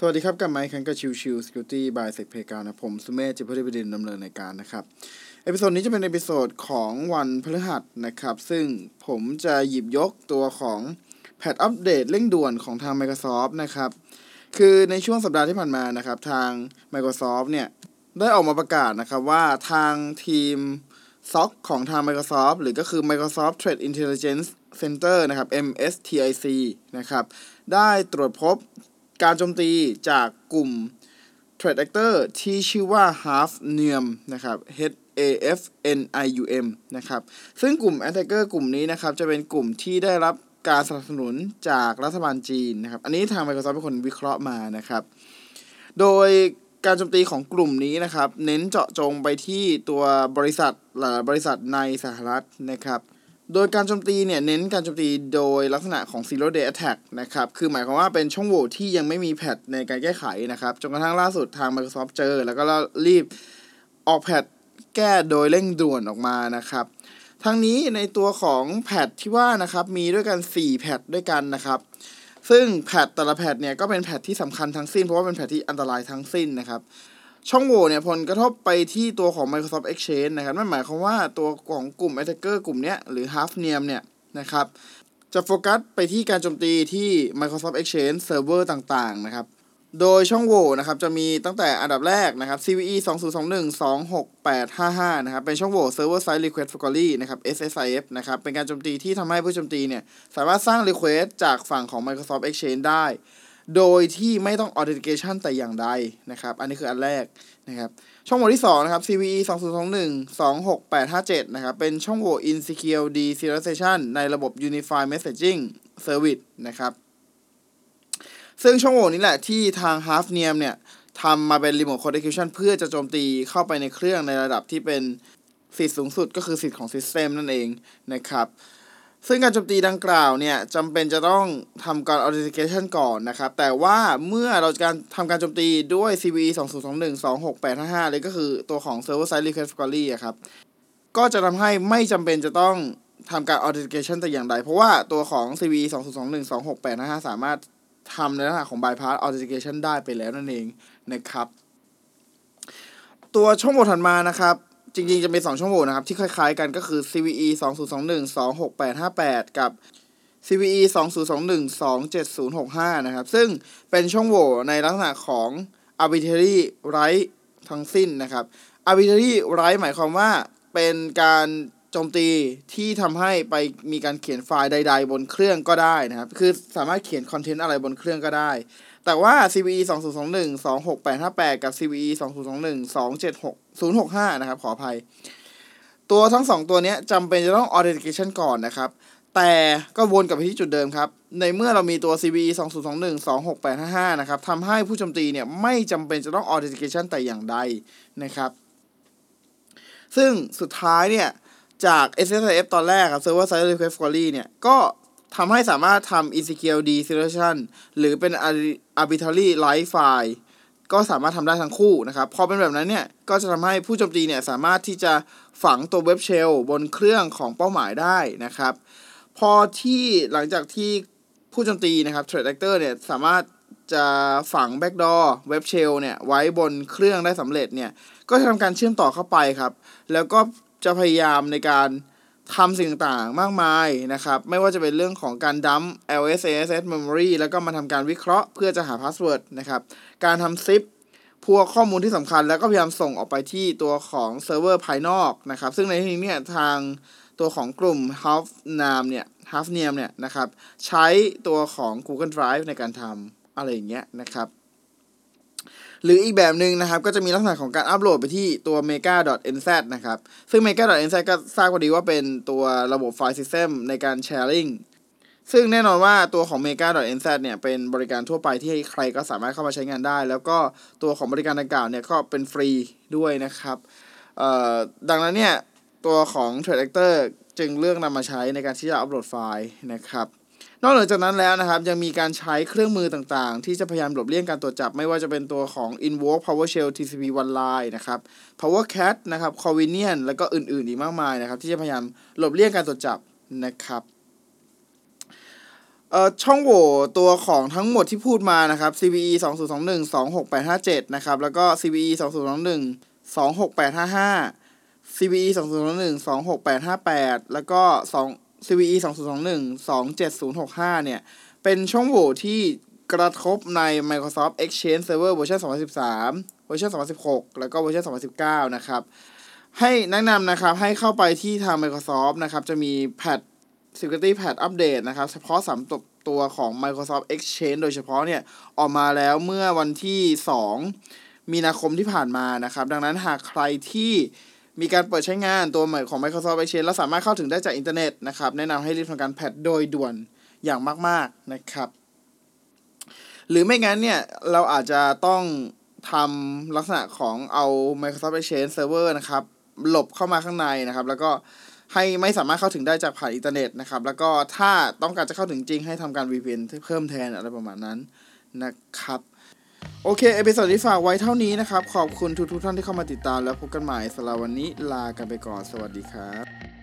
สวัสดีครับกับไมค์คันกับ chill chill security by SecPlayground นะ ผมสุเมธจิพุทธิบดินดำเนินรายการนะครับ episode นี้จะเป็น episode ของวันพฤหัสนะครับ ซึ่งผมจะหยิบยกตัวของ patch update เร่งด่วนของทาง Microsoft นะครับ คือในช่วงสัปดาห์ที่ผ่านมานะครับ ทาง Microsoft เนี่ย ได้ออกมาประกาศนะครับว่าทางทีม SOC ของทาง Microsoft หรือก็คือ Microsoft Threat Intelligence Center นะครับ MSTIC นะครับ ได้ตรวจพบ การโจมตีจากกลุ่ม Threat Actor ที่ชื่อว่า Half n u m นะครับ H A F N I U M นะครับ ซึ่งกลุ่ม Attacker กลุ่มนี้นะครับ จะเป็นกลุ่มที่ได้รับการสนับสนุนจากรัฐบาลจีนนะครับ อันนี้ทาง Microsoft เป็นคนวิเคราะห์มานะครับ โดยการโจมตีของกลุ่มนี้นะครับ เน้นเจาะจงไปที่ตัวบริษัทหลายบริษัทในสหรัฐนะครับ โดยการโจมตีเนี่ยเน้นการโจมตีโดยลักษณะของ zero day attack นะครับ คือหมายความว่าเป็นช่องโหว่ที่ยังไม่มีแพทในการแก้ไขนะครับ จนกระทั่งล่าสุดทาง Microsoft เจอ แล้วก็รีบออกแพทแก้โดยเร่งด่วนออกมานะครับ ทั้งนี้ในตัวของแพทที่ว่านะครับ มีด้วยกัน 4 แพทด้วยกันนะครับ ซึ่งแพทแต่ละแพทเนี่ยก็เป็นแพทที่สำคัญทั้งสิ้น เพราะว่าเป็นแพทที่อันตรายทั้งสิ้นนะครับ ช่องโหว่เนี่ยผลกระทบไปที่ตัวของ Microsoft Exchange นะครับนั่นหมายความว่าตัวของกลุ่ม Attacker กลุ่มเนี้ยหรือ Half n i u m เนี่ยนะครับจะโฟกัสไปที่การโจมตีที่ Microsoft Exchange Server ต่างๆนะครับโดยช่องโหว่นะครับจะมีตั้งแต่อันดับแรกนะครับ CVE 2021 26855นะครับเป็นช่องโหว่ Server Side Request Forgery นะครับ SSIF นะครับเป็นการโจมตีที่ทำให้ผู้โจมตีเนี่ยสามารถสร้าง Request จากฝั่งของ Microsoft Exchange ได้ โดยที่ไม่ต้อง authentication แต่อย่างใดนะครับ อันนี้คืออันแรกนะครับ ช่องโหว่ที่ 2 นะครับ CVE 2021 26857 นะครับ เป็นช่องโหว่ insecure deserialization ในระบบ unified messaging service นะครับ ซึ่งช่องโหว่นี้แหละที่ทาง Half n i u m เนี่ยทำมาเป็น remote code execution เพื่อจะโจมตีเข้าไปในเครื่องในระดับที่เป็นสิทธิ์สูงสุดก็คือสิทธิ์ของ system นั่นเองนะครับ ซึ่งการโจมตีดังกล่าวเนี่ยจำเป็นจะต้องทำการ authentication ก่อนนะครับ แต่ว่าเมื่อเราการทำการโจมตีด้วย CVE 2021 26855เลยก็คือตัวของ server side request forgery อะครับ ก็จะทำให้ไม่จำเป็นจะต้องทำการ authentication แต่อย่างใด เพราะว่าตัวของ CVE 2021 26855สามารถทำในลักษณะของ bypass authentication ได้ไปแล้วนั่นเองนะครับ ตัวช่องโหว่ถัดมานะครับ จริงๆ จะเป็น2ช่องโหว่นะครับ ที่คล้ายๆกันก็คือ CVE 2021 26858 กับ CVE 2021 27065 นะครับ ซึ่งเป็นช่องโหว่ในลักษณะของ arbitrary Right ทั้งสิ้นนะครับ arbitrary Right หมายความว่าเป็นการ โจมตีที่ทำให้ไปมีการเขียนไฟล์ใด ๆ บนเครื่องก็ได้นะครับ คือสามารถเขียนคอนเทนต์อะไรบนเครื่องก็ได้ แต่ว่า CVE 2021 26858 กับ CVE 2021 276นะครับ ขออภัย ตัวทั้งสองตัวนี้จำเป็นจะต้อง authentication ก่อนนะครับ แต่ก็วนกลับไปที่จุดเดิมครับ ในเมื่อเรามีตัว CVE 2021 26855 นะครับทำให้ผู้โจมตีเนี่ยไม่จำเป็นจะต้อง authentication แต่อย่างใดนะครับ ซึ่งสุดท้ายเนี่ย จาก s s f ตอนแรกครับ Server Side Request Forgery เนี่ย ก็ทำให้สามารถทำ insecure deserialization หรือเป็น arbitrary write file ก็สามารถทำได้ทั้งคู่นะครับ พอเป็นแบบนั้นเนี่ย ก็จะทำให้ผู้โจมตีเนี่ย สามารถที่จะฝังตัวเว็บเชลบนเครื่องของเป้าหมายได้นะครับ พอที่หลังจากที่ผู้โจมตีนะครับ threat actor เนี่ย สามารถจะฝัง backdoor เว็บเชลเนี่ย ไว้บนเครื่องได้สำเร็จเนี่ย ก็จะทำการเชื่อมต่อเข้าไปครับ แล้วก็ จะพยายามในการทำสิ่งต่างๆ มากมายนะครับ ไม่ว่าจะเป็นเรื่องของการ dump LSASS memory แล้วก็มาทำการวิเคราะห์เพื่อจะหา password นะครับ การทำ zip พวกข้อมูลที่สำคัญแล้วก็พยายามส่งออกไปที่ตัวของเซิร์ฟเวอร์ภายนอกนะครับ ซึ่งในที่นี้เนี่ยทางตัวของกลุ่ม Half n a m เนี่ย Half n i u m เนี่ยนะครับ ใช้ตัวของ Google Drive ในการทำอะไรอย่างเงี้ยนะครับ หรืออีกแบบหนึ่งนะครับ ก็จะมีลักษณะของการอัปโหลดไปที่ตัว mega.nz นะครับ ซึ่ง mega.nz ก็ทราบพอดีว่าเป็นตัวระบบไฟล์ System ในการ sharing ซึ่งแน่นอนว่าตัวของ mega.nz เนี่ยเป็นบริการทั่วไปที่ใครก็สามารถเข้ามาใช้งานได้ แล้วก็ตัวของบริการดังกล่าวเนี่ยก็เป็นฟรีด้วยนะครับดังนั้นเนี่ยตัวของ Threat Actor จึงเลือกนำมาใช้ในการที่จะอัปโหลดไฟล์นะครับ นอกจากนั้นแล้วนะครับ ยังมีการใช้เครื่องมือต่างๆ ที่จะพยายามหลบเลี่ยงการตรวจจับ ไม่ว่าจะเป็นตัวของ Invoke PowerShell TCP OneLine นะครับ PowerCat นะครับ Convenient แล้วก็อื่นๆ อีกมากมายนะครับ ที่จะพยายามหลบเลี่ยงการตรวจจับนะครับเอ่อช่องโหว่ตัวของทั้งหมดที่พูดมานะครับ CVE 2021 26857 นะครับ แล้วก็ CVE 2021 26855 CVE 2021 26858 แล้วก็2 CVE 2021 27065 เนี่ย เป็นช่องโหว่ที่กระทบใน Microsoft Exchange Server เวอร์ชัน2013 เวอร์ชัน2016 แล้วก็เวอร์ชัน2019 นะครับ ให้แนะนำนะครับให้เข้าไปที่ทาง Microsoft นะครับ จะมี Patch Security Patch Update นะครับ เฉพาะสามตัวตัวของ Microsoft Exchange โดยเฉพาะเนี่ย ออกมาแล้วเมื่อวันที่ 2 มีนาคมที่ผ่านมานะครับ ดังนั้นหากใครที่ มีการเปิดใช้งานตัวใหม่ของ Microsoft Exchange แล้วสามารถเข้าถึงได้จากอินเทอร์เน็ตนะครับแนะนำให้รีบทำการ Patch โดยด่วนอย่างมาก ๆนะครับหรือไม่งั้นเนี่ยเราอาจจะต้องทำลักษณะของเอา Microsoft Exchange Server นะครับหลบเข้ามาข้างในนะครับ แล้วก็ให้ไม่สามารถเข้าถึงได้จากผ่านอินเทอร์เน็ตนะครับ แล้วก็ถ้าต้องการจะเข้าถึงจริงให้ทำการ VPN เพิ่มแทนอะไรประมาณนั้นนะครับ โอเค episode นี้ฝากไว้เท่านี้นะครับ ขอบคุณทุกทุกท่านที่เข้ามาติดตามแล้วพบกันใหม่สำหรับวันนี้ลากันไปก่อน สวัสดีครับ